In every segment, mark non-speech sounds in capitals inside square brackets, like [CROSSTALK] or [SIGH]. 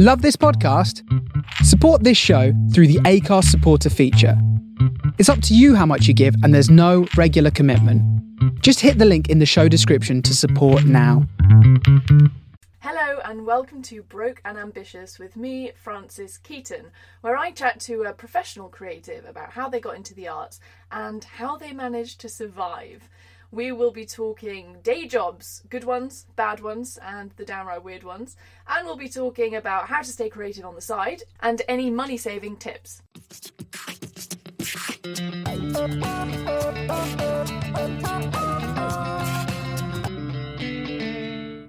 Love this podcast? Support this show through the Acast supporter feature. It's up to you how much you give, and there's no regular commitment. Just hit the link in the show description to support now. Hello and welcome to Broke and Ambitious with me, Frances Keaton, where I chat to a professional creative about how they got into the arts and how they managed to survive. We will be talking day jobs, good ones, bad ones, and the downright weird ones, and we'll be talking about how to stay creative on the side and any money saving tips.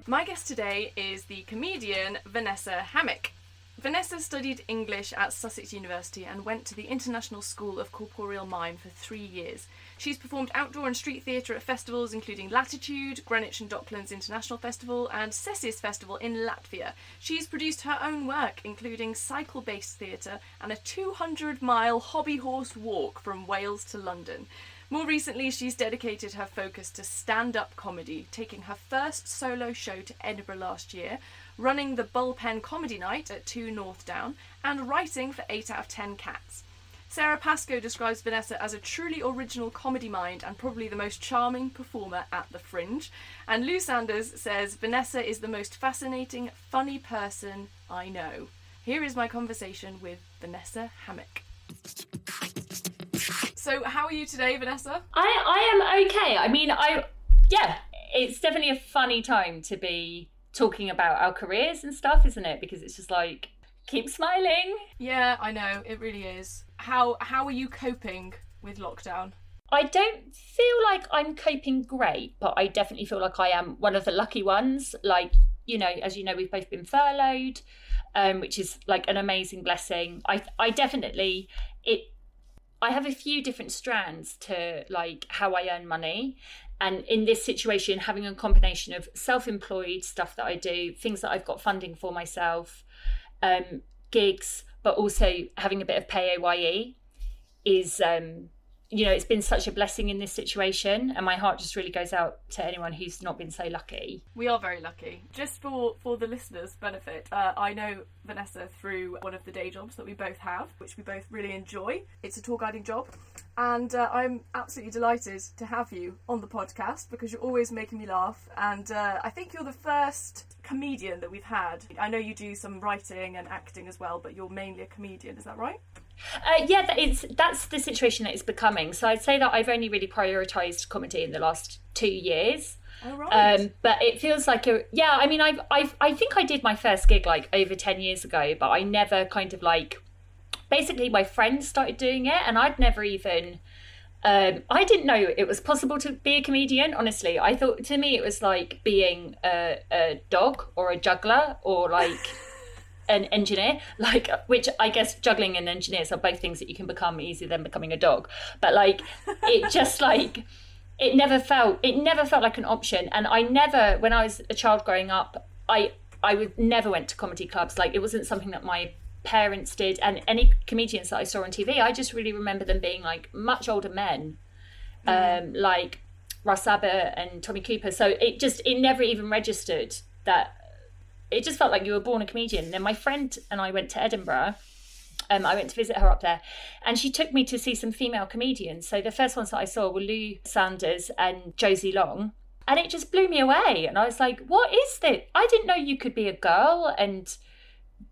My guest today is the comedian Vanessa Hammock. Vanessa studied English at Sussex University and went to the International School of Corporeal Mime for three years. She's performed outdoor and street theatre at festivals including Latitude, Greenwich and Docklands International Festival, and Cēsis Festival in Latvia. She's produced her own work, including cycle based theatre and a 200 mile hobby horse walk from Wales to London. More recently, she's dedicated her focus to stand up comedy, taking her first solo show to Edinburgh last year, running the Bullpen Comedy Night at 2 Northdown, and writing for 8 out of 10 Cats. Sarah Pascoe describes Vanessa as a truly original comedy mind and probably the most charming performer at the Fringe. And Lou Sanders says Vanessa is the most fascinating, funny person I know. Here is my conversation with Vanessa Hammock. So, how are you today, Vanessa? I I am okay. I mean, I yeah, it's definitely a funny time to be talking about our careers and stuff, isn't it? Because it's just like keep smiling. Yeah, I know it really is. How how are you coping with lockdown? I don't feel like I'm coping great, but I definitely feel like I am one of the lucky ones. Like, you know, as you know, we've both been furloughed, um, which is like an amazing blessing. I I definitely it I have a few different strands to like how I earn money. And in this situation, having a combination of self employed stuff that I do, things that I've got funding for myself, um, gigs, but also having a bit of PAYE is um, you know, it's been such a blessing in this situation, and my heart just really goes out to anyone who's not been so lucky. We are very lucky. Just for for the listeners' benefit, uh, I know Vanessa through one of the day jobs that we both have, which we both really enjoy. It's a tour guiding job, and uh, I'm absolutely delighted to have you on the podcast because you're always making me laugh, and uh, I think you're the first comedian that we've had. I know you do some writing and acting as well, but you're mainly a comedian. Is that right? Uh, yeah, that is, that's the situation that it's becoming. So I'd say that I've only really prioritised comedy in the last two years. Oh, right. Um, but it feels like a yeah. I mean, I've, I've I think I did my first gig like over ten years ago, but I never kind of like. Basically, my friends started doing it, and I'd never even. Um, I didn't know it was possible to be a comedian. Honestly, I thought to me it was like being a, a dog or a juggler or like. An engineer, [LAUGHS] like which I guess juggling and engineers are both things that you can become easier than becoming a dog. But like [LAUGHS] it just like it never felt it never felt like an option. And I never when I was a child growing up, I I would never went to comedy clubs. Like it wasn't something that my parents did and any comedians that I saw on TV, I just really remember them being like much older men. Mm. Um, like Russ Abbott and Tommy Cooper. So it just it never even registered that it just felt like you were born a comedian. And then my friend and I went to Edinburgh. Um, I went to visit her up there, and she took me to see some female comedians. So the first ones that I saw were Lou Sanders and Josie Long, and it just blew me away. And I was like, "What is this? I didn't know you could be a girl and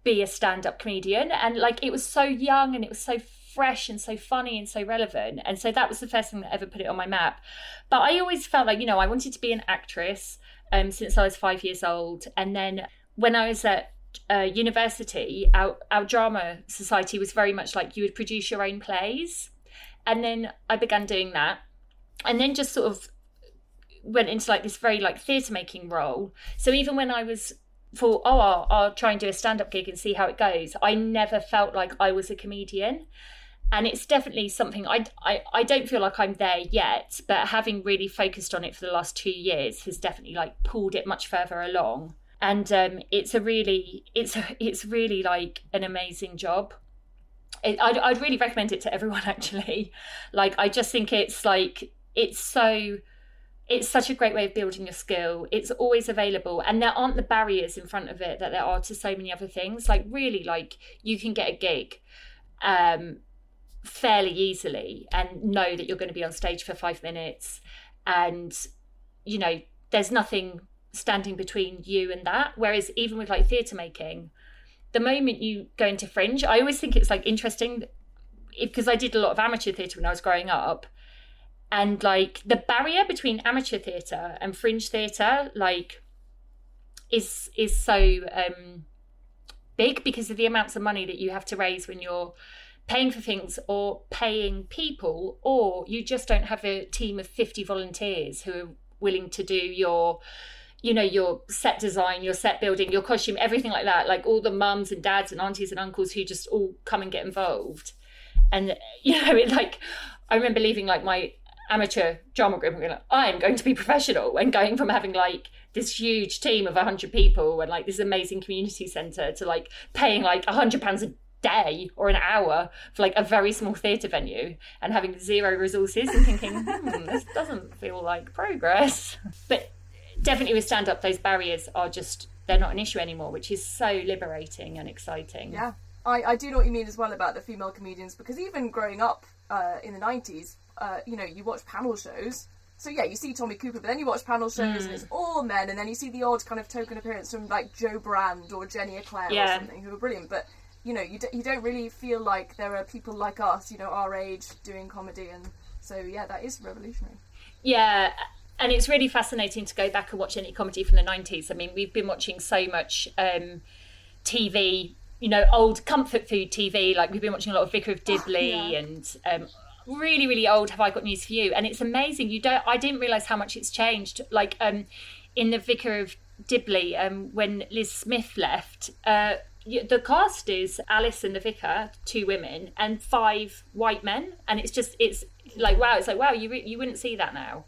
be a stand-up comedian." And like, it was so young and it was so fresh and so funny and so relevant. And so that was the first thing that ever put it on my map. But I always felt like, you know, I wanted to be an actress um, since I was five years old. And then when I was at uh, university, our, our drama society was very much like you would produce your own plays. And then I began doing that. And then just sort of went into like this very like theatre making role. So even when I was for oh I'll, I'll try and do a stand up gig and see how it goes, I never felt like I was a comedian. And it's definitely something I, I I don't feel like I'm there yet, but having really focused on it for the last two years has definitely like pulled it much further along and um, it's a really it's it's really like an amazing job it, I'd, I'd really recommend it to everyone [LAUGHS] actually like i just think it's like it's so it's such a great way of building your skill. It's always available, and there aren't the barriers in front of it that there are to so many other things. Like really, like you can get a gig um, fairly easily and know that you're going to be on stage for five minutes, and you know there's nothing standing between you and that. Whereas even with like theatre making, the moment you go into fringe, I always think it's like interesting because I did a lot of amateur theatre when I was growing up and like the barrier between amateur theatre and fringe theatre like is is so um big because of the amounts of money that you have to raise when you're paying for things or paying people or you just don't have a team of 50 volunteers who are willing to do your you know your set design your set building your costume everything like that like all the mums and dads and aunties and uncles who just all come and get involved and you know it like i remember leaving like my amateur drama group and going, I'm going to be professional and going from having like this huge team of 100 people and like this amazing community centre to like paying like 100 pounds a day or an hour for like a very small theatre venue and having zero resources and thinking, hmm, this doesn't feel like progress. But definitely with stand up, those barriers are just, they're not an issue anymore, which is so liberating and exciting. Yeah. I, I do know what you mean as well about the female comedians because even growing up uh, in the 90s, uh, you know, you watch panel shows. So yeah, you see Tommy Cooper, but then you watch panel shows mm. and it's all men, and then you see the odd kind of token appearance from like Jo Brand or Jenny Eclair yeah. or something who are brilliant. But you know, you d- you don't really feel like there are people like us, you know, our age doing comedy, and so yeah, that is revolutionary. Yeah, and it's really fascinating to go back and watch any comedy from the nineties. I mean, we've been watching so much um, TV you know, old comfort food TV. Like we've been watching a lot of Vicar of Dibley oh, yeah. and um, really, really old. Have I got news for you? And it's amazing. You don't. I didn't realize how much it's changed. Like um, in the Vicar of Dibley, um, when Liz Smith left. Uh, the cast is Alice and the vicar, two women, and five white men, and it's just it's like wow, it's like wow, you you wouldn't see that now.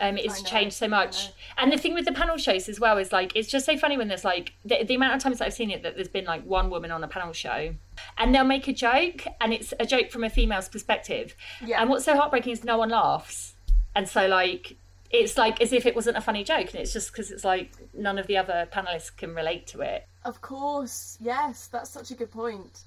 Um, it's changed so much. And the thing with the panel shows as well is like, it's just so funny when there's like, the, the amount of times that I've seen it that there's been like one woman on a panel show and they'll make a joke and it's a joke from a female's perspective. Yeah. And what's so heartbreaking is no one laughs. And so, like, it's like as if it wasn't a funny joke and it's just because it's like none of the other panelists can relate to it. Of course, yes, that's such a good point.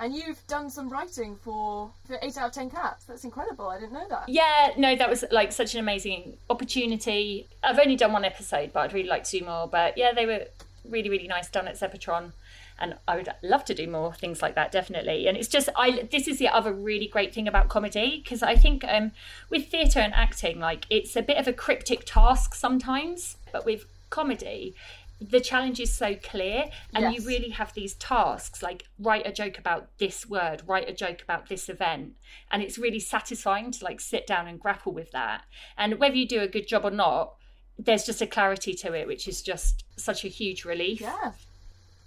And you've done some writing for, for 8 out of 10 cats. That's incredible. I didn't know that. Yeah, no, that was like such an amazing opportunity. I've only done one episode, but I'd really like to do more. But yeah, they were really, really nice done at Zeppotron. And I would love to do more things like that, definitely. And it's just, I this is the other really great thing about comedy because I think um, with theatre and acting, like it's a bit of a cryptic task sometimes, but with comedy, the challenge is so clear and yes. you really have these tasks like write a joke about this word write a joke about this event and it's really satisfying to like sit down and grapple with that and whether you do a good job or not there's just a clarity to it which is just such a huge relief yeah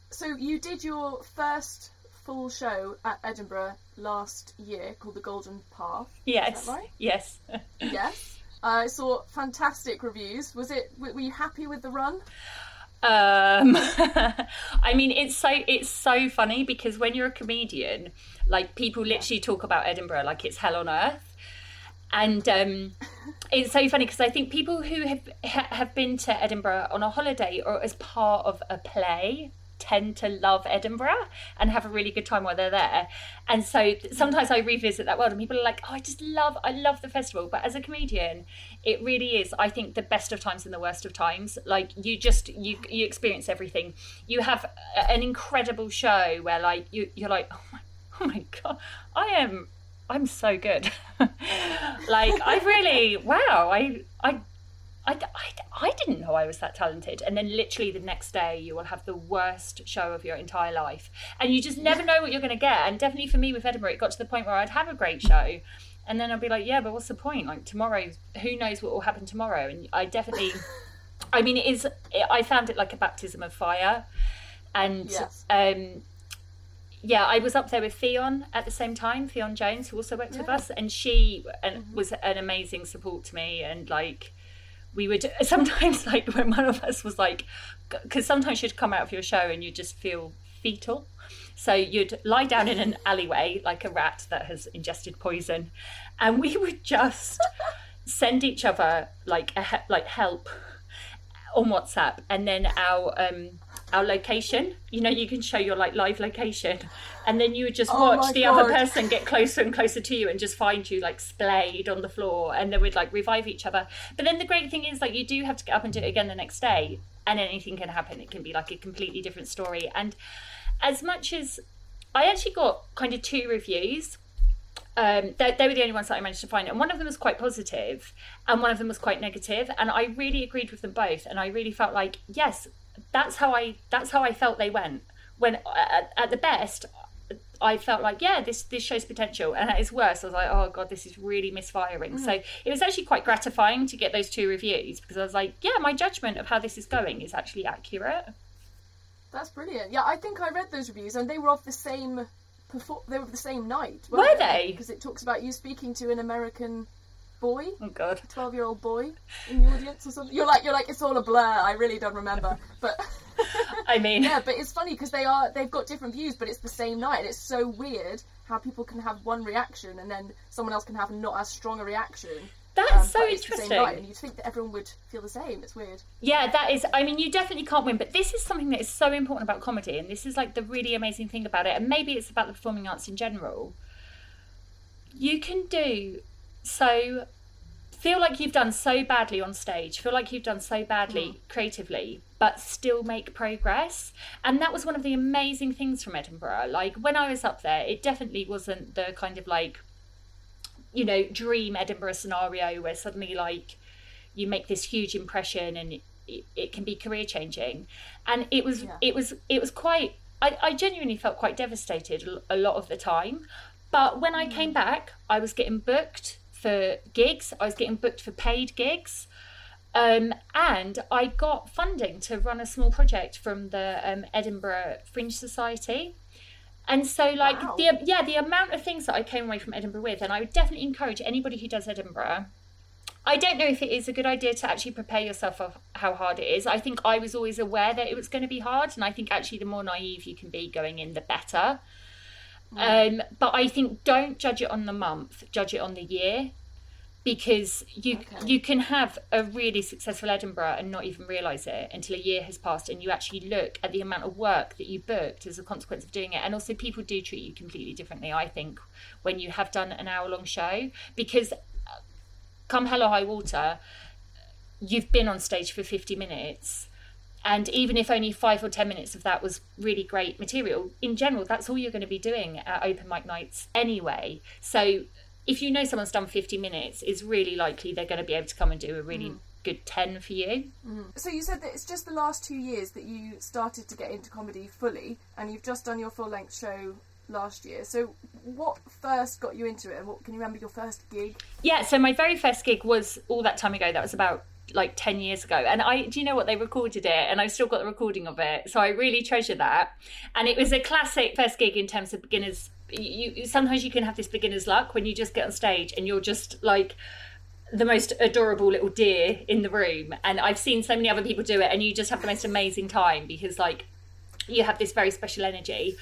so you did your first full show at edinburgh last year called the golden path yes right? yes yes I saw fantastic reviews. Was it? Were you happy with the run? Um, [LAUGHS] I mean, it's so it's so funny because when you're a comedian, like people literally talk about Edinburgh like it's hell on earth, and um, [LAUGHS] it's so funny because I think people who have have been to Edinburgh on a holiday or as part of a play tend to love Edinburgh and have a really good time while they're there. And so sometimes I revisit that world and people are like, oh, I just love, I love the festival. But as a comedian, it really is, I think, the best of times and the worst of times. Like you just, you, you experience everything. You have an incredible show where like, you, you're like, oh my, oh my God, I am I'm so good. [LAUGHS] like I really wow, I I I, I, I didn't know I was that talented. And then literally the next day, you will have the worst show of your entire life. And you just never know what you're going to get. And definitely for me with Edinburgh, it got to the point where I'd have a great show. And then I'd be like, yeah, but what's the point? Like tomorrow, who knows what will happen tomorrow? And I definitely, I mean, it is, it, I found it like a baptism of fire. And yes. um, yeah, I was up there with Theon at the same time, Theon Jones, who also worked yeah. with us. And she and, mm-hmm. was an amazing support to me. And like, we would [LAUGHS] sometimes like when one of us was like because sometimes you'd come out of your show and you just feel fetal. So you'd lie down in an alleyway like a rat that has ingested poison and we would just send each other like a he- like help on WhatsApp, and then our um our location. You know, you can show your like live location, and then you would just Oh watch the other person get closer and closer to you, and just find you like splayed on the floor, and then we'd like revive each other. But then the great thing is like you do have to get up and do it again the next day, and anything can happen. It can be like a completely different story. And as much as I actually got kind of two reviews um, they, they were the only ones that I managed to find, and one of them was quite positive, and one of them was quite negative, and I really agreed with them both, and I really felt like yes, that's how I that's how I felt they went. When uh, at, at the best, I felt like yeah, this this shows potential, and at its worst, I was like oh god, this is really misfiring. Mm. So it was actually quite gratifying to get those two reviews because I was like yeah, my judgment of how this is going is actually accurate. That's brilliant. Yeah, I think I read those reviews, and they were of the same. Perfor- they were the same night. Were they? Because it talks about you speaking to an American boy, Oh god. twelve-year-old boy in the audience or something. You're like, you're like, it's all a blur. I really don't remember, but. [LAUGHS] I mean, yeah, but it's funny because they are they've got different views, but it's the same night. And it's so weird how people can have one reaction and then someone else can have not as strong a reaction. that's um, so but it's the same night, interesting. and you'd think that everyone would feel the same. It's weird. Yeah, that is. I mean, you definitely can't win, but this is something that is so important about comedy, and this is like the really amazing thing about it. And maybe it's about the performing arts in general. You can do so. Feel like you've done so badly on stage. Feel like you've done so badly mm. creatively, but still make progress. And that was one of the amazing things from Edinburgh. Like when I was up there, it definitely wasn't the kind of like, you know, dream Edinburgh scenario where suddenly like you make this huge impression and it, it, it can be career changing and it was Yeah. it was it was quite I, I genuinely felt quite devastated a- a lot of the time but when i mm. came back i was getting booked for gigs i was getting booked for paid gigs um, and I got funding to run a small project from the um, Edinburgh Fringe Society. And so, like, Wow. the yeah, the amount of things that I came away from Edinburgh with, and I would definitely encourage anybody who does Edinburgh. I don't know if it is a good idea to actually prepare yourself of how hard it is. I think I was always aware that it was going to be hard, and I think actually the more naive you can be going in, the better. Um, but I think don't judge it on the month, judge it on the year, because you Okay. you can have a really successful Edinburgh and not even realise it until a year has passed, and you actually look at the amount of work that you booked as a consequence of doing it. And also, people do treat you completely differently. I think when you have done an hour long show, because uh, come hell or high water, you've been on stage for 50 minutes and even if only five or ten minutes of that was really great material in general that's all you're going to be doing at open mic nights anyway. So if you know someone's done 50 minutes it's really likely they're going to be able to come and do a really mm. good 10 for you. Mm-hmm. So you said that it's just the last two years that you started to get into comedy fully, and you've just done your full length show last year. So what first got you into it, and what can you remember your first gig? yeah so my very first gig was all that time ago. That was about like 10 years ago. And i do you know what? They recorded it and i've still got the recording of it. So i really treasure that. And it was a classic first gig in terms of beginners. You, sometimes you can have this beginner's luck when you just get on stage and you're just like the most adorable little deer in the room. And i've seen so many other people do it and you just have the most amazing time because like you have this very special energy.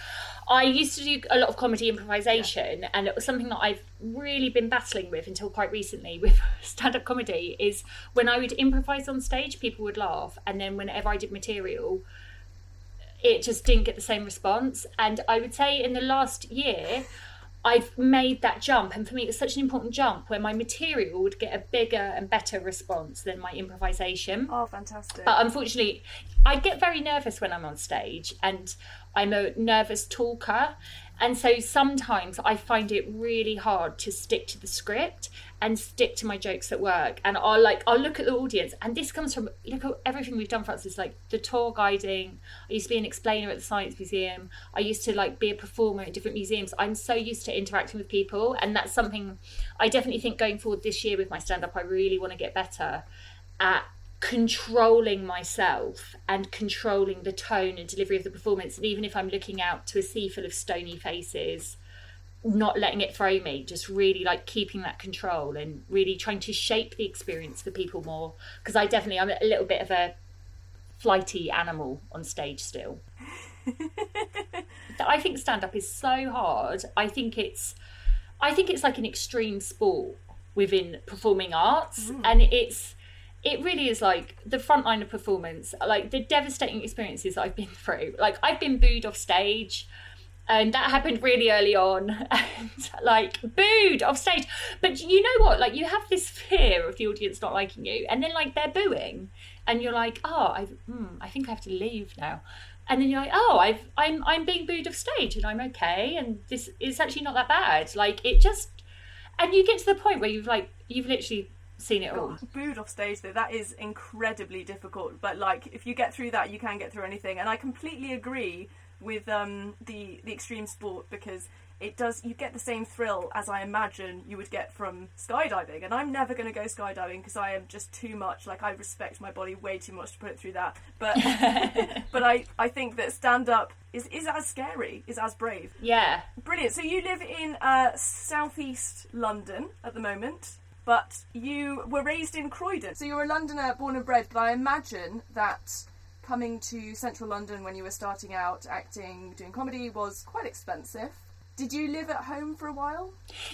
I used to do a lot of comedy improvisation, and it was something that I've really been battling with until quite recently with [LAUGHS] stand up comedy. Is when I would improvise on stage, people would laugh, and then whenever I did material, it just didn't get the same response. And I would say in the last year, I've made that jump, and for me, it was such an important jump where my material would get a bigger and better response than my improvisation. Oh, fantastic! But unfortunately, I get very nervous when I'm on stage and I'm a nervous talker. And so sometimes I find it really hard to stick to the script and stick to my jokes at work. And I'll like I'll look at the audience and this comes from look at everything we've done for us is like the tour guiding. I used to be an explainer at the Science Museum. I used to like be a performer at different museums. I'm so used to interacting with people and that's something I definitely think going forward this year with my stand up I really want to get better at controlling myself and controlling the tone and delivery of the performance. And even if I'm looking out to a sea full of stony faces, not letting it throw me, just really like keeping that control and really trying to shape the experience for people more. Because I definitely, I'm a little bit of a flighty animal on stage still. [LAUGHS] I think stand up is so hard. I think it's I think it's like an extreme sport within performing arts, mm. and it's it really is like the frontline of performance, like the devastating experiences I've been [LAUGHS] through. Like I've been booed off stage and that happened really early on [LAUGHS] and like booed off stage. But you know what? Like you have this fear of the audience not liking you and then like they're booing and you're like oh i hmm, i think i have to leave now. And then you're like oh i've i'm i'm being booed off stage and i'm okay and this is actually not that bad. Like it just and you get to the point where you've like you've literally seen it all. Booed off stage though, that is incredibly difficult. But like, if you get through that, you can get through anything. And I completely agree with um, the the extreme sport because it does you get the same thrill as I imagine you would get from skydiving. And I'm never going to go skydiving because I am just too much. Like I respect my body way too much to put it through that. But [LAUGHS] but I I think that stand up is is as scary, is as brave. Yeah. Brilliant. So you live in uh, southeast London at the moment. But you were raised in Croydon, so you're a Londoner born and bred. But I imagine that coming to central London when you were starting out acting, doing comedy was quite expensive. Did you live at home for a while?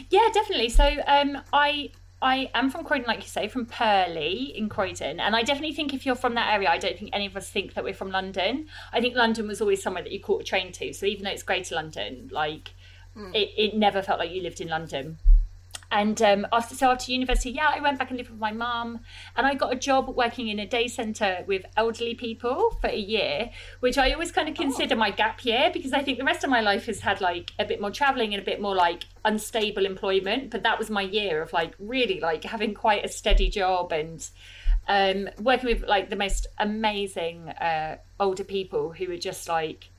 Yeah, definitely. So um, I I am from Croydon, like you say, from Purley in Croydon. And I definitely think if you're from that area, I don't think any of us think that we're from London. I think London was always somewhere that you caught a train to. So even though it's Greater London, like mm. it, it never felt like you lived in London. And um, after so after university, yeah, I went back and lived with my mum, and I got a job working in a day centre with elderly people for a year, which I always kind of consider oh. my gap year because I think the rest of my life has had like a bit more travelling and a bit more like unstable employment. But that was my year of like really like having quite a steady job and um, working with like the most amazing uh, older people who were just like,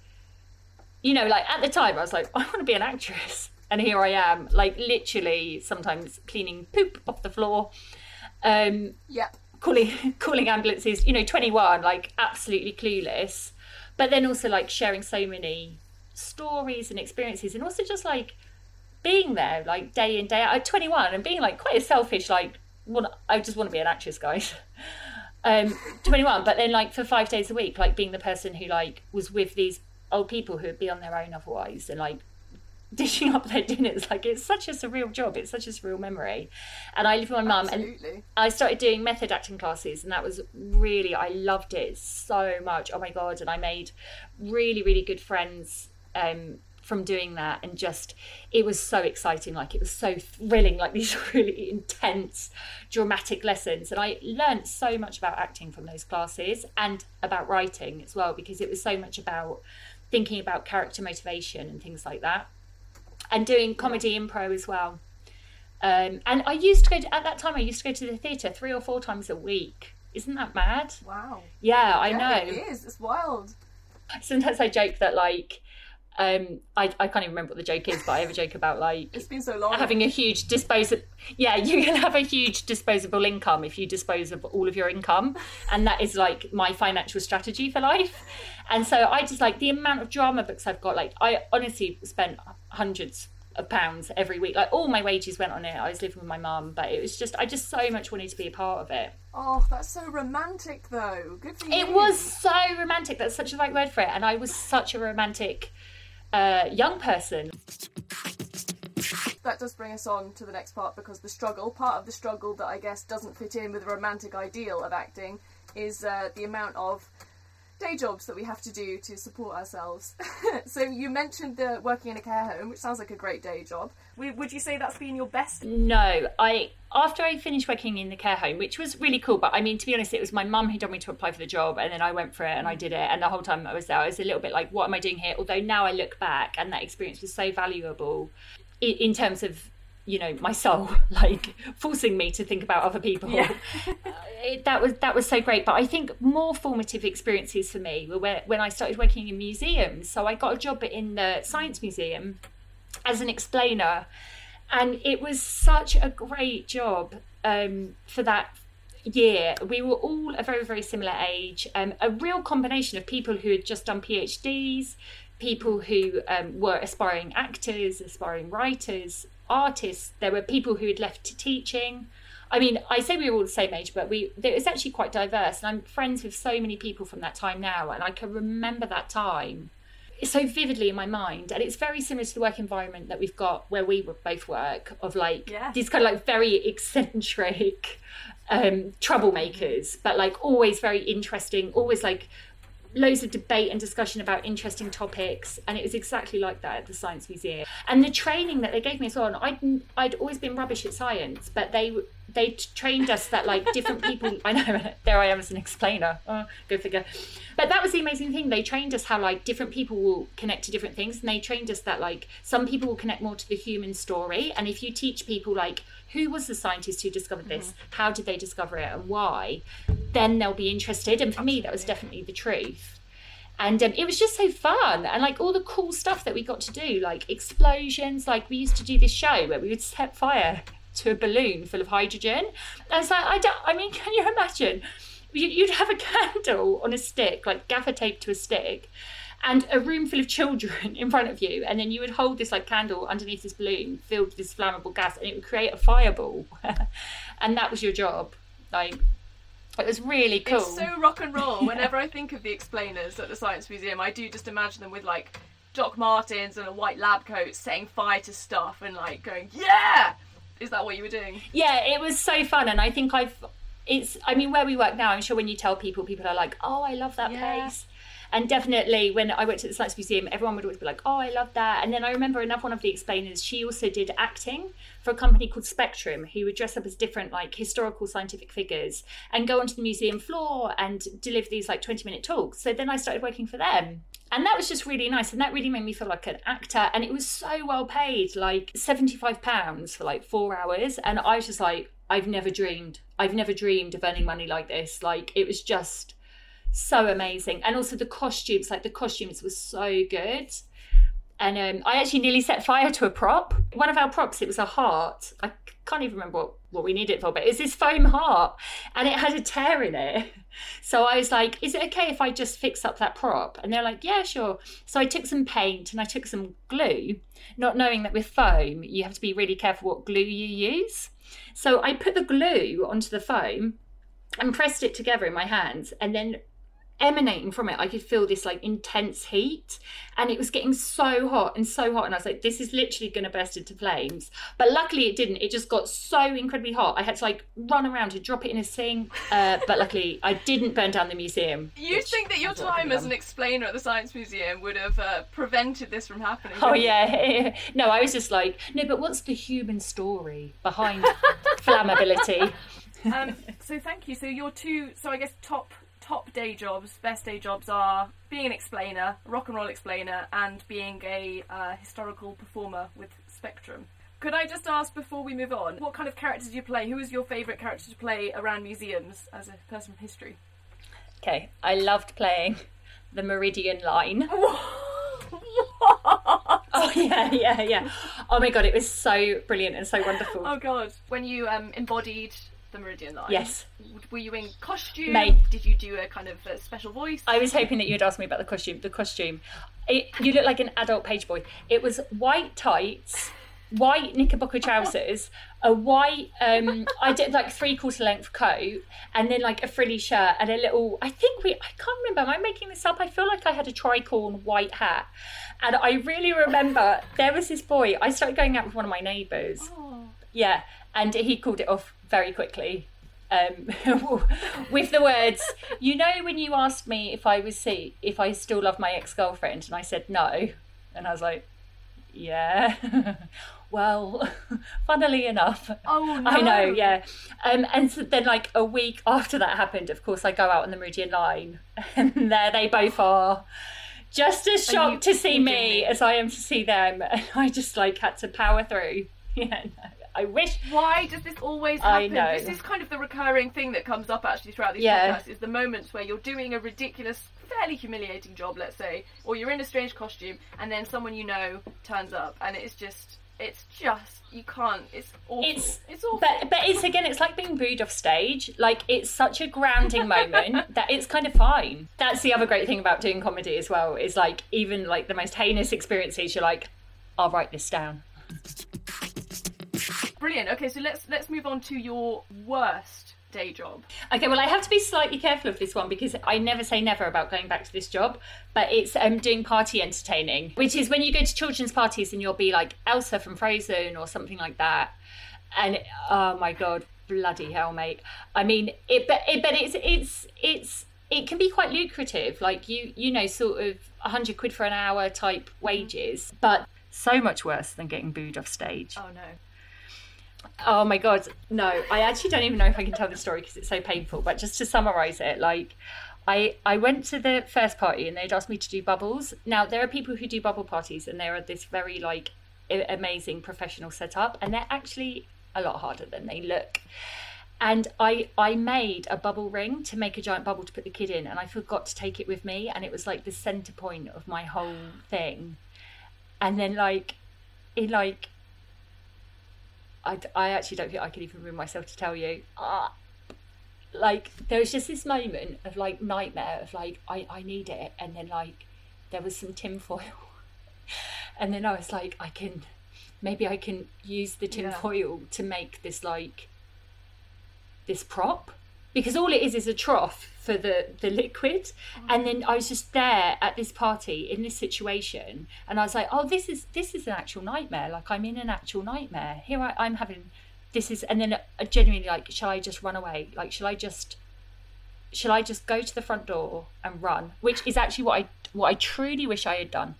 you know, like at the time I was like, [LAUGHS] I want to be an actress and here I am, like literally sometimes cleaning poop off the floor. Um, yeah. Calling [LAUGHS] calling ambulances, you know, 21, like absolutely clueless. But then also like sharing so many stories and experiences and also just like being there like day in day out at 21 and being like quite a selfish like well, I just want to be an actress guys [LAUGHS] um 21 but then like for five days a week like being the person who like was with these old people who would be on their own otherwise and like dishing up their dinners. Like it's such a surreal job. It's such a surreal memory. And I live with my mum and I started doing method acting classes and that was really I loved it so much. Oh my god. And I made really, really good friends um, from doing that and just it was so exciting like it was so thrilling like these [LAUGHS] really intense dramatic lessons and i learned so much about acting from those classes and about writing as well because it was so much about thinking about character motivation and things like that and doing comedy improv as well. Um, and I used to go to, at that time. I used to go to the theatre three or four times a week. Isn't that mad? Wow. Yeah, I yeah, know. It is. It's wild. [LAUGHS] Sometimes I joke that like um, I, I can't even remember what the joke is, but I have a joke about like it's been so long having a huge disposable. Yeah, [LAUGHS] you can have a huge disposable income if you dispose of all of your income, and that is like my financial strategy for life. And so I just like the amount of drama books I've got. Like I honestly spent hundreds of pounds every week. Like all my wages went on it. I was living with my mum, but it was just I just so much wanted to be a part of it. Oh, that's so romantic though. Good for you. It was so romantic. That's such a right word for it. And I was such a romantic uh, young person. That does bring us on to the next part because the struggle, part of the struggle that I guess doesn't fit in with the romantic ideal of acting, is uh, the amount of day jobs that we have to do to support ourselves. [LAUGHS] so you mentioned the working in a care home, which sounds like a great day job. Would you say that's been your best? No, I after I finished working in the care home, which was really cool. But I mean, to be honest, it was my mum who told me to apply for the job, and then I went for it and I mm. did it. And the whole time I was there, I was a little bit like, "What am I doing here?" Although now I look back, and that experience was so valuable in, in terms of you know my soul [LAUGHS] like forcing me to think about other people. Yeah. it, that was that was so great. But i think more formative experiences for me were where, when i started working in museums. So i got a job in the science museum as an explainer. And it was such a great job um, for that year. We were all a very very similar age. Um, a real combination of people who had just done phds people who um, were aspiring actors aspiring writers artists, there were people who had left to teaching. I mean, I say we were all the same age, but we it was actually quite diverse. And I'm friends with so many people from that time now, and I can remember that time. so vividly in my mind and it's very similar to the work environment that we've got where we both work of like Yes. these kind of like very eccentric um troublemakers but like always very interesting always like loads of debate and discussion about interesting topics and it was exactly like that at the science museum. And the training that they gave me as well and i'd i'd always been rubbish at science but they they trained us that like different people [LAUGHS] i know [LAUGHS] there i am as an explainer [LAUGHS] oh, go figure. But that was the amazing thing they trained us how like different people will connect to different things and they trained us that like some people will connect more to the human story and if you teach people like who was the scientist who discovered this? Mm-hmm. How did they discover it and why then they'll be interested. And for me that was definitely the truth. And um, it was just so fun. And like all the cool stuff that we got to do like explosions like we used to do this show where we would set fire to a balloon full of hydrogen. And it's like i don't i mean [LAUGHS] can you imagine? You- you'd have a candle on a stick like gaffer tape to a stick and a room full of children [LAUGHS] in front of you. And then you would hold this like candle underneath this balloon filled with this flammable gas and it would create a fireball. [LAUGHS] And that was your job. Like it was really cool It's so rock and roll. [LAUGHS] Whenever I think of the explainers at the Science Museum, I do just imagine them with like Doc Martens and a white lab coat setting fire to stuff and like going, yeah! Is that what you were doing? yeah it was so fun and i think i've it's i mean where we work now i'm sure when you tell people people are like oh i love that Yeah. place and definitely when i worked at the science museum everyone would always be like oh i love that. And then i remember another one of the explainers she also did acting for a company called spectrum who would dress up as different like historical scientific figures and go onto the museum floor and deliver these like 20 minute talks. So then i started working for them. And that was just really nice and that really made me feel like an actor. And it was so well paid like 75 pounds for like four hours. And i was just like i've never dreamed i've never dreamed of earning money like this. Like it was just so amazing and also the costumes like the costumes were so good and um, I actually nearly set fire to a prop. One of our props, it was a heart. I can't even remember what, what we needed it for, but it was this foam heart and it had a tear in it. [LAUGHS] So I was like, is it okay if I just fix up that prop? And they're like, yeah, sure. So I took some paint and I took some glue, not knowing that with foam, you have to be really careful what glue you use. So I put the glue onto the foam and pressed it together in my hands and then emanating from it i could feel this like intense heat and it was getting so hot and so hot and i was like this is literally going to burst into flames but luckily it didn't it just got so incredibly hot i had to like run around to drop it in a sink uh, but luckily i didn't burn down the museum You'd think that your I thought time as an explainer at the Science Museum would have uh, prevented this from happening. Oh yeah, [LAUGHS] no. I was just like, no, but what's the human story behind flammability? [LAUGHS] um, so thank you. So your two, so I guess top top day jobs, best day jobs are being an explainer, rock and roll explainer, and being a uh, historical performer with Spectrum. Could I just ask before we move on, what kind of characters do you play? Who is your favourite character to play around museums as a person from history? Okay, I loved playing the Meridian Line. [LAUGHS] [LAUGHS] Oh yeah, yeah, yeah. Oh my god, it was so brilliant and so wonderful. oh god, when you um, embodied the Meridian Line, Yes. were you in costume? Mate. Did you do a kind of uh special voice? I was hoping that you'd ask me about the costume. The costume, it, you look like an adult page boy. It was white tights, white knickerbocker trousers, a white. Um, I did like three quarter length coat, and then like a frilly shirt and a little. I think we. I can't remember. Am I making this up? I feel like I had a tricorn white hat, and I really remember there was this boy. I started going out with one of my neighbours. Oh. Yeah, and he called it off very quickly. Um, [LAUGHS] with the words, you know, when you asked me if I was see if I still love my ex girlfriend, and I said no, and I was like, yeah. [LAUGHS] well, [LAUGHS] funnily enough, Oh no! I know, yeah. Um, and so then, like a week after that happened, of course, I go out on the Meridian line, and there they both are, just as shocked to see me, me? as I am to see them. And I just like had to power through. Yeah, no, I wish. Why does this always I happen? know. This is kind of the recurring thing that comes up actually throughout these Yeah. podcasts is the moments where you're doing a ridiculous, fairly humiliating job, let's say, or you're in a strange costume and then someone you know turns up and it's just it's just you can't it's awful. It's- it's awful. But but it's again, it's like being booed off stage. Like it's such a grounding moment [LAUGHS] that it's kind of fine. That's the other great thing about doing comedy as well. Is like even like the most heinous experiences, you're like, I'll write this down. Brilliant. Okay, so let's let's move on to your worst day job? Okay, well, I have to be slightly careful of this one because I never say never about going back to this job, but it's um, doing party entertaining, which is when you go to children's parties and you'll be like Elsa from Frozen or something like that. And oh my god, bloody hell, mate! I mean, it, but it, but it's it's it's it can be quite lucrative, like you you know, sort of hundred quid for an hour type wages, but so much worse than getting booed off stage. Oh no. Oh my god, no! I actually don't even know if I can tell the story because it's so painful. But just to summarise it, like I I went to the first party and they'd asked me to do bubbles. Now there are people who do bubble parties and they're this very like amazing professional setup, and they're actually a lot harder than they look. And I I made a bubble ring to make a giant bubble to put the kid in, and I forgot to take it with me, and it was like the centre point of my whole thing. And then like, it like I, I actually don't think I can even bring myself to tell you. Uh, like there was just this moment of like nightmare of like I, I need it and then like there was some tinfoil [LAUGHS] and then I was like I can maybe I can use the tinfoil yeah. to make this like this prop because all it is is a trough for the the liquid. Oh. and then i was just there at this party in this situation and i was like oh this is this is an actual nightmare. Like i'm in an actual nightmare. Here I, i'm having this is and then uh, genuinely like shall i just run away? Like shall i just shall i just go to the front door and run? Which is actually what i what i truly wish i had done.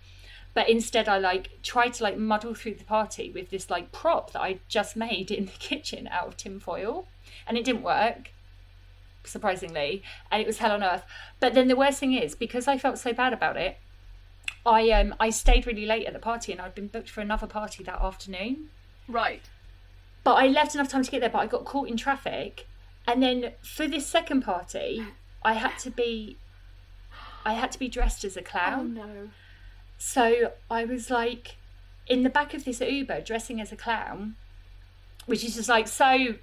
But instead i like tried to like muddle through the party with this like prop that i just made in the [LAUGHS] kitchen out of tinfoil and it didn't work surprisingly, and it was hell on earth. But then the worst thing is because I felt so bad about it, I um I stayed really late at the party, and I'd been booked for another party that afternoon. Right. But I left enough time to get there, but I got caught in traffic, and then for this second party, I had to be, I had to be dressed as a clown. Oh no. So I was like in the back of this Uber dressing as a clown, which is just like so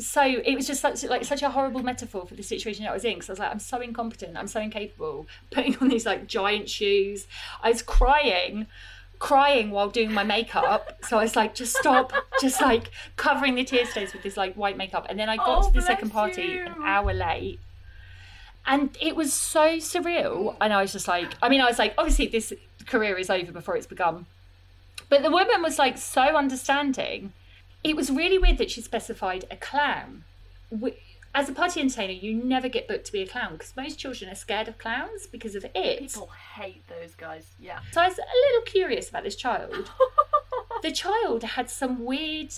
so it was just such like such a horrible metaphor for the situation that I was in because I was like I'm so incompetent I'm so incapable putting on these like giant shoes. I was crying crying while doing my makeup. So I was like just stop just like covering the tear stains with this like white makeup. And then I got oh, to the second party you. an hour late. And it was so surreal. And I was just like I mean I was like obviously this career is over before it's begun. But the woman was like so understanding it was really weird that she specified a clown. As a party entertainer, you never get booked to be a clown because most children are scared of clowns because of it. People hate those guys, yeah. So I was a little curious about this child. [LAUGHS] the child had some weird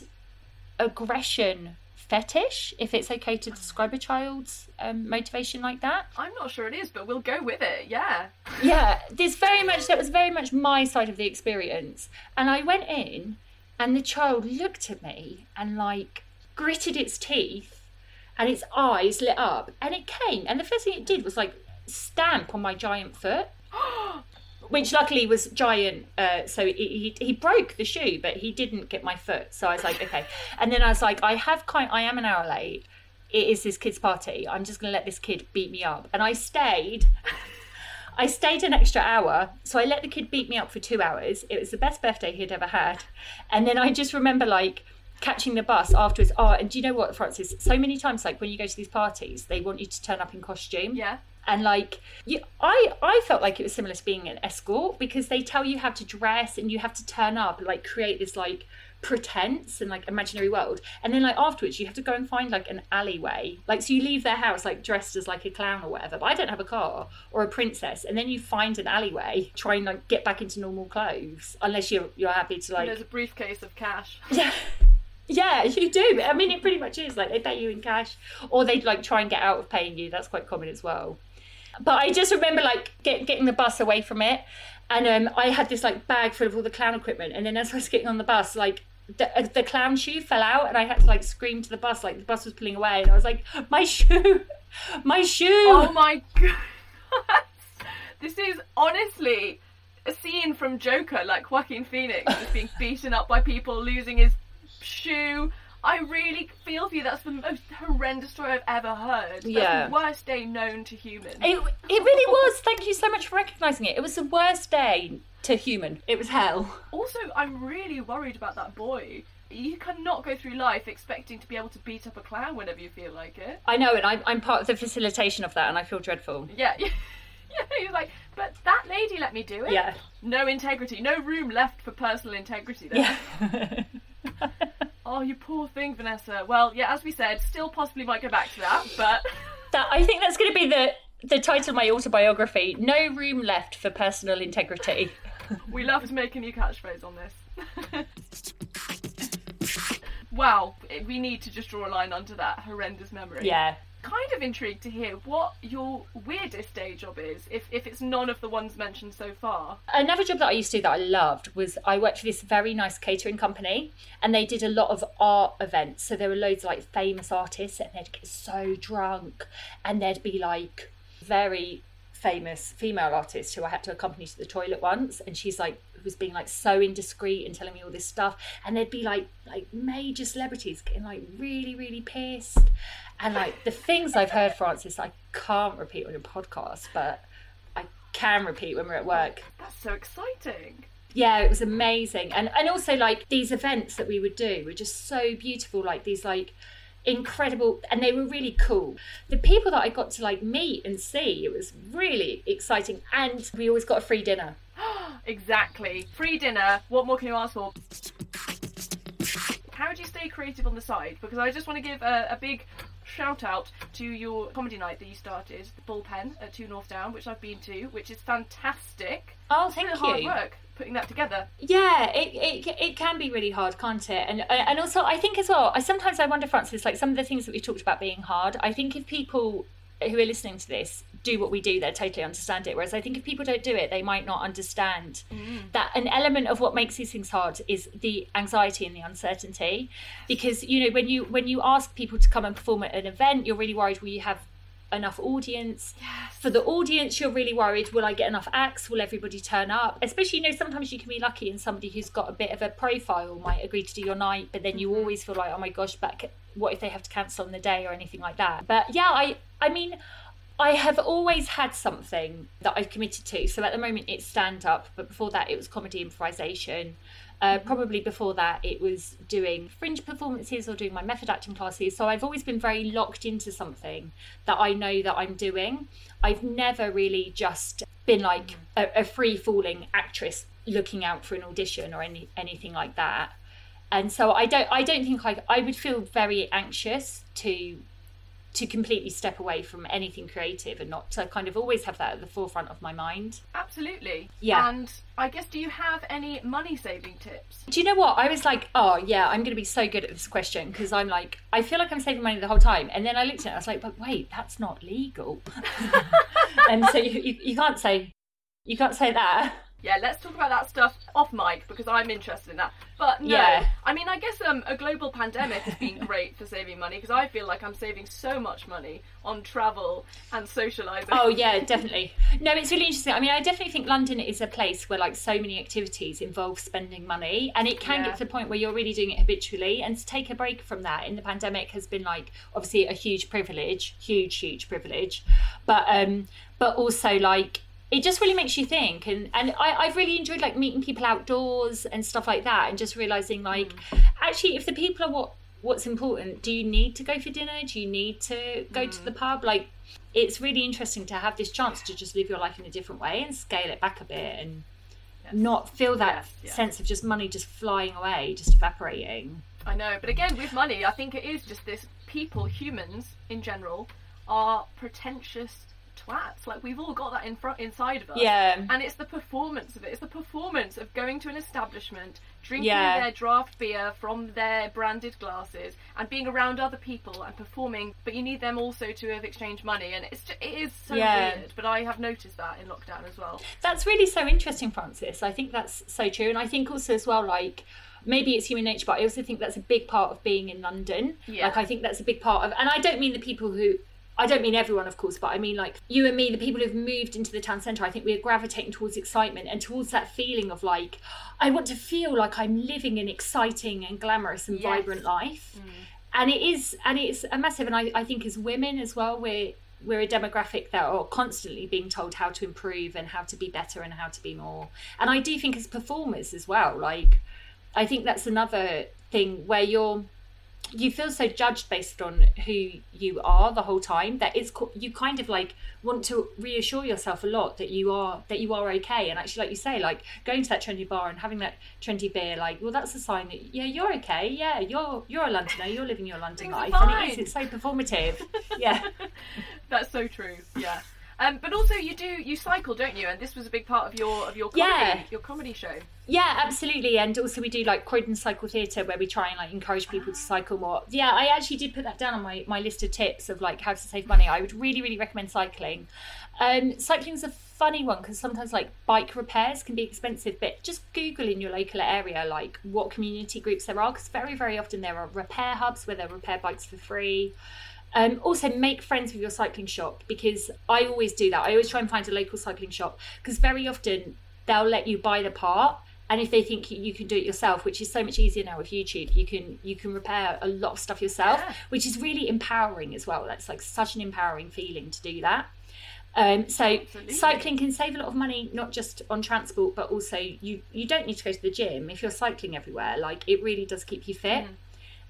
aggression fetish, if it's okay to describe a child's um, motivation like that. I'm not sure it is, but we'll go with it. Yeah. Yeah, there's very much that was very much my side of the experience, and I went in and the child looked at me and like gritted its teeth and its eyes lit up and it came. And the first thing it did was like stamp on my giant foot. [GASPS] Which luckily was giant, uh, so he, he, he broke the shoe, but he didn't get my foot. So I was like, okay. And then I was like, I have kind, I am an hour late. It is this kid's party. I'm just gonna let this kid beat me up. And I stayed [LAUGHS] I stayed an extra hour, so I let the kid beat me up for two hours. It was the best birthday he'd ever had. And then I just remember like catching the bus afterwards. Oh, and do you know what, Frances? So many times, like when you go to these parties, they want you to turn up in costume. Yeah. And like, you, I I felt like it was similar to being an escort because they tell you how to dress and you have to turn up and like create this like pretense and like imaginary world. And then like afterwards you have to go and find like an alleyway. Like so you leave their house like dressed as like a clown or whatever but i don't have a car or a princess. And then you find an alleyway try and like get back into normal clothes unless you're you're happy to like there's a briefcase of cash. [LAUGHS] Yeah. Yeah you do. I mean it pretty much is. Like they pay you in cash or they'd like try and get out of paying you. That's quite common as well. But i just remember like get, getting the bus away from it. And um, I had this like bag full of all the clown equipment, and then as I was getting on the bus, like the, uh, the clown shoe fell out and I had to like scream to the bus like the bus was pulling away and I was like my shoe [LAUGHS] my shoe oh my god [LAUGHS] this is honestly a scene from Joker like Joaquin Phoenix just being [LAUGHS] beaten up by people losing his shoe I really feel for you. That's the most horrendous story I've ever heard. That's yeah. the worst day known to humans. It, it really was. Thank you so much for recognising it. It was the worst day to human. It was hell. Also, I'm really worried about that boy. you cannot go through life expecting to be able to beat up a clown whenever you feel like it. I know, and I'm, I'm part of the facilitation of that, and I feel dreadful. Yeah. [LAUGHS] yeah, you're like, but that lady let me do it. Yeah. No integrity, no room left for personal integrity there. Yeah. [LAUGHS] Oh, you poor thing, Vanessa. Well, yeah, as we said, still possibly might go back to that, but [LAUGHS] that I think that's going to be the the title of my autobiography. No room left for personal integrity. We love to make a new catchphrase on this. wow, we need to just draw a line under that horrendous memory. Yeah. Kind of intrigued to hear what your weirdest day job is, if, if it's none of the ones mentioned so far. Another job that I used to do that I loved was I worked for this very nice catering company and they did a lot of art events. So there were loads of like famous artists and they'd get so drunk and there'd be like very famous female artist who I had to accompany to the toilet once and she's like was being like so indiscreet and telling me all this stuff and there'd be like like major celebrities getting like really really pissed and like the things I've heard Francis I can't repeat on a podcast but I can repeat when we're at work That's so exciting. yeah it was amazing and and also like these events that we would do were just so beautiful like these like incredible and they were really cool the people that i got to like meet and see it was really exciting and we always got a free dinner [GASPS] Exactly. Free dinner. What more can you ask for? How do you stay creative on the side? Because I just want to give a, a big shout out to your comedy night that you started, the Bullpen at 2 Northdown, which I've been to, which is fantastic. oh It's thank really hard work putting that together. yeah it, it it can be really hard can't it and uh, and also i think as well i sometimes i wonder francis like some of the things that we talked about being hard i think if people who are listening to this do what we do they totally understand it. Whereas i think if people don't do it they might not understand mm. that an element of what makes these things hard is the anxiety and the uncertainty. Because you know when you when you ask people to come and perform at an event you're really worried will you have enough audience? For the audience you're really worried will i get enough acts? Will everybody turn up? Especially you know sometimes you can be lucky and somebody who's got a bit of a profile might agree to do your night but then you mm-hmm. always feel like oh my gosh but what if they have to cancel on the day or anything like that? But yeah i i mean I have always had something that I've committed to. So at the moment it's stand up, but before that it was comedy improvisation. Uh, probably before that it was doing fringe performances or doing my method acting classes. So I've always been very locked into something that I know that I'm doing. I've never really just been like a, a free falling actress looking out for an audition or any anything like that. And so I don't I don't think I I would feel very anxious to to completely step away from anything creative and not to kind of always have that at the forefront of my mind. Absolutely. Yeah. And I guess, do you have any money saving tips? Do you know what? I was like, oh, yeah, I'm going to be so good at this question because I'm like, I feel like I'm saving money the whole time. And then I looked at it, I was like, but wait, that's not legal. [LAUGHS] and so you, you, you can't say, you can't say that. Yeah, let's talk about that stuff off mic because I'm interested in that. But no, Yeah. I mean, I guess um, a global pandemic has been great for saving money because I feel like I'm saving so much money on travel and socialising. Oh yeah, [LAUGHS] definitely. No, it's really interesting. I mean, I definitely think London is a place where like so many activities involve spending money, and it can Yeah. get to the point where you're really doing it habitually. And to take a break from that in the pandemic has been like obviously a huge privilege, huge, huge privilege, but um, but also like it just really makes you think and and I, I've really enjoyed like meeting people outdoors and stuff like that and just realizing like mm. actually if the people are what what's important do you need to go for dinner? Do you need to go to the mm. pub? Like it's really interesting to have this chance to just live your life in a different way and scale it back a bit and not feel that Yes, yes. sense of just money just flying away just evaporating. I know, but again, with money, I think it is just this people, humans in general, are pretentious twats. Like we've all got that in front inside of us. Yeah. And it's the performance of it. It's the performance of going to an establishment, drinking Yeah. their draft beer from their branded glasses, and being around other people and performing. But you need them also to have exchanged money, and it's just, it is so Yeah. weird. But I have noticed that in lockdown as well. That's really so interesting, Francis. I think that's so true. And I think also as well, like maybe it's human nature, but I also think that's a big part of being in London. Yeah. Like I think that's a big part of and I don't mean the people who I don't mean everyone, of course, but I mean like you and me, the people who've moved into the town centre. I think we're gravitating towards excitement and towards that feeling of like, I want to feel like I'm living an exciting and glamorous and Yes. vibrant life. Mm. And it is, and it's a massive. And I, I think as women as well, we're we're a demographic that are constantly being told how to improve and how to be better and how to be more. And I do think as performers as well, like I think that's another thing where you're you feel so judged based on who you are the whole time that it's you kind of like want to reassure yourself a lot that you are that you are okay. And actually like you say like going to that trendy bar and having that trendy beer like well that's a sign that yeah you're okay. Yeah you're you're a londoner. You're living your london life. and it is. It's so performative. Yeah. [LAUGHS] That's so true. Yeah. Um, but also you do you cycle, don't you? And this was a big part of your of your comedy Yeah. your comedy show. Yeah, absolutely. And also we do like Croydon Cycle Theatre where we try and like encourage people to cycle more. Yeah, I actually did put that down on my, my list of tips of like how to save money. I would really, really recommend cycling. Um, cycling's a funny one because sometimes like bike repairs can be expensive, but just Google in your local area like what community groups there are because very, very often there are repair hubs where they repair bikes for free. Um, also, make friends with your cycling shop because I always do that. I always try and find a local cycling shop because very often they'll let you buy the part, and if they think you- can do it yourself, which is so much easier now with YouTube, you can you can repair a lot of stuff yourself, Yeah. which is really empowering as well. That's like such an empowering feeling to do that. Um, so Absolutely. cycling can save a lot of money, not just on transport, but also you you don't need to go to the gym if you're cycling everywhere. Like it really does keep you fit,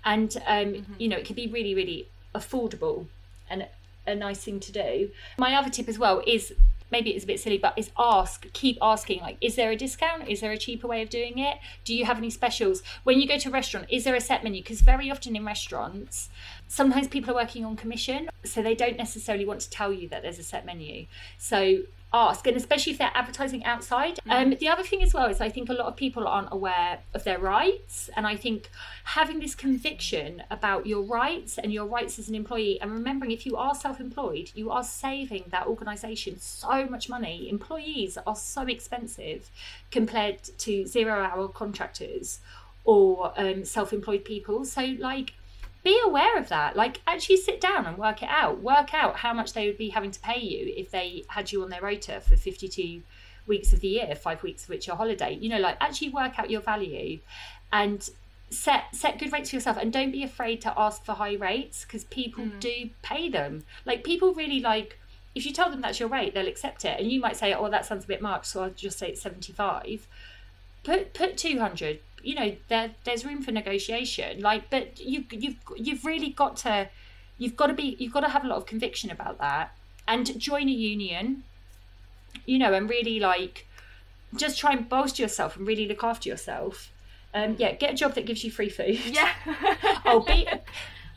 and um, you know it can be really really affordable and a nice thing to do. My other tip as well is maybe it's a bit silly, but is ask, keep asking. Like, is there a discount? Is there a cheaper way of doing it? Do you have any specials? When you go to a restaurant, is there a set menu? Because very often in restaurants, sometimes people are working on commission, so they don't necessarily want to tell you that there's a set menu. So ask, and especially if they're advertising outside. Um, the other thing as well is I think a lot of people aren't aware of their rights, and I think having this conviction about your rights and your rights as an employee, and remembering if you are self-employed, you are saving that organisation so much money. Employees are so expensive compared to zero-hour contractors or um, self-employed people. So like be aware of that. Like, actually sit down and work it out. Work out how much they would be having to pay you if they had you on their rota for 52 weeks of the year, five weeks of which are holiday. You know, like, actually work out your value and set set good rates for yourself and don't be afraid to ask for high rates because people mm. do pay them like people really like if you tell them that's your rate they'll accept it and you might say oh that sounds a bit much so i'll just say it's 75 put put 200 you know there there's room for negotiation like but you you've you've really got to you've got to be you've got to have a lot of conviction about that and join a union you know and really like just try and bolster yourself and really look after yourself um yeah get a job that gives you free food Yeah. [LAUGHS] oh be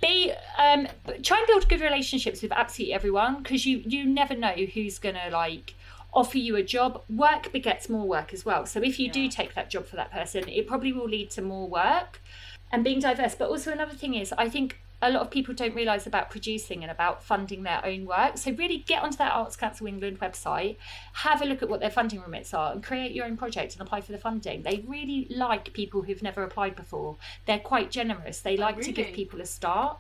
be um try and build good relationships with absolutely everyone because you you never know who's gonna like offer you a job work begets more work as well so if you do take that job for that person it probably will lead to more work and being diverse but also another thing is i think a lot of people don't realise about producing and about funding their own work. So really get onto that Arts Council England website, have a look at what their funding remits are, and create your own project and apply for the funding. They really like people who've never applied before. They're quite generous. They like to give people a start.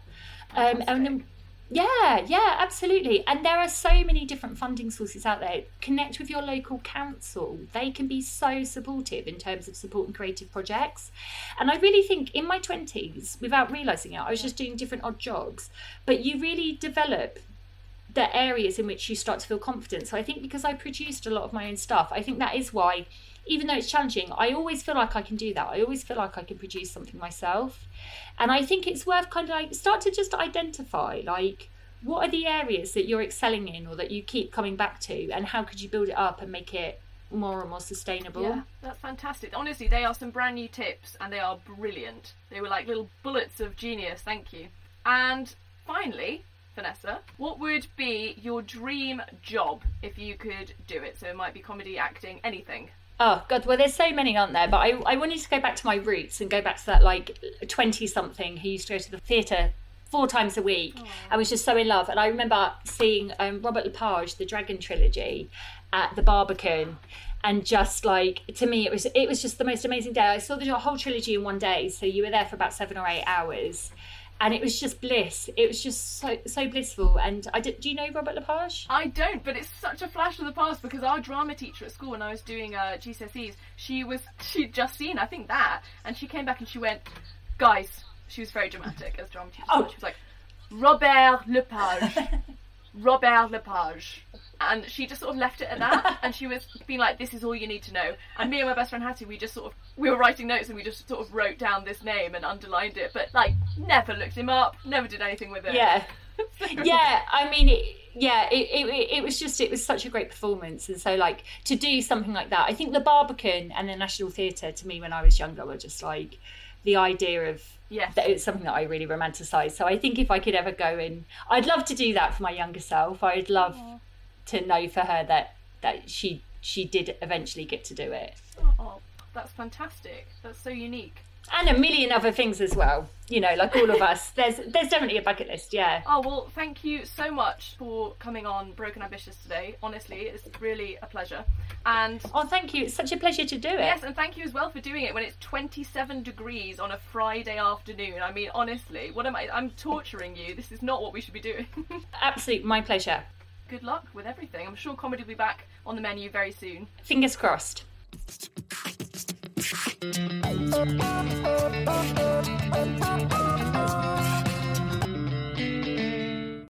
Um, and then, yeah, yeah, absolutely. And there are so many different funding sources out there. Connect with your local council. They can be so supportive in terms of supporting creative projects. And I really think in my 20s, without realizing it, I was just doing different odd jobs. But you really develop the areas in which you start to feel confident. So I think because I produced a lot of my own stuff, I think that is why, even though it's challenging, I always feel like I can do that. I always feel like I can produce something myself. And I think it's worth kind of like start to just identify like what are the areas that you're excelling in or that you keep coming back to and how could you build it up and make it more and more sustainable. Yeah, that's fantastic. Honestly, they are some brand new tips and they are brilliant. They were like little bullets of genius. Thank you. And finally, Vanessa, what would be your dream job if you could do it? So it might be comedy, acting, anything. Oh god, well there's so many, aren't there? But I, I wanted to go back to my roots and go back to that like twenty something who used to go to the theatre four times a week. I was just so in love. And I remember seeing um, Robert Lepage, the Dragon trilogy, at the Barbican. And just like to me, it was it was just the most amazing day. I saw the whole trilogy in one day, so you were there for about seven or eight hours, and it was just bliss. It was just so so blissful. And I did, do you know Robert Lepage? I don't, but it's such a flash of the past because our drama teacher at school, when I was doing uh, GCSEs, she was she'd just seen I think that, and she came back and she went, guys, she was very dramatic as drama teacher. Oh. She was like, Robert Lepage, [LAUGHS] Robert Lepage, And she just sort of left it at that, [LAUGHS] and she was being like, "This is all you need to know." And me and my best friend Hattie, we just sort of we were writing notes and we just sort of wrote down this name and underlined it, but like never looked him up, never did anything with it. Yeah. [LAUGHS] yeah, I mean, it, yeah, it, it, it was just, it was such a great performance. And so, like, to do something like that, I think the Barbican and the National Theatre to me when I was younger were just like the idea of Yes. that it's something that I really romanticize. So I think if I could ever go in, I'd love to do that for my younger self. I'd love to know for her that that she she did eventually get to do it, Oh, that's fantastic. That's so unique. and a million other things as well. You know, like all of us. [LAUGHS] There's there's definitely a bucket list. Yeah. Oh well, thank you so much for coming on Broken Ambitious today. Honestly, it's really a pleasure. And Oh, thank you. It's such a pleasure to do it. yes, and thank you as well for doing it when it's 27 degrees on a Friday afternoon. I mean, honestly, what am I? I'm torturing you. This is not what we should be doing. [LAUGHS] Absolute, my pleasure. Good luck with everything. I'm sure comedy will be back on the menu very soon. Fingers crossed.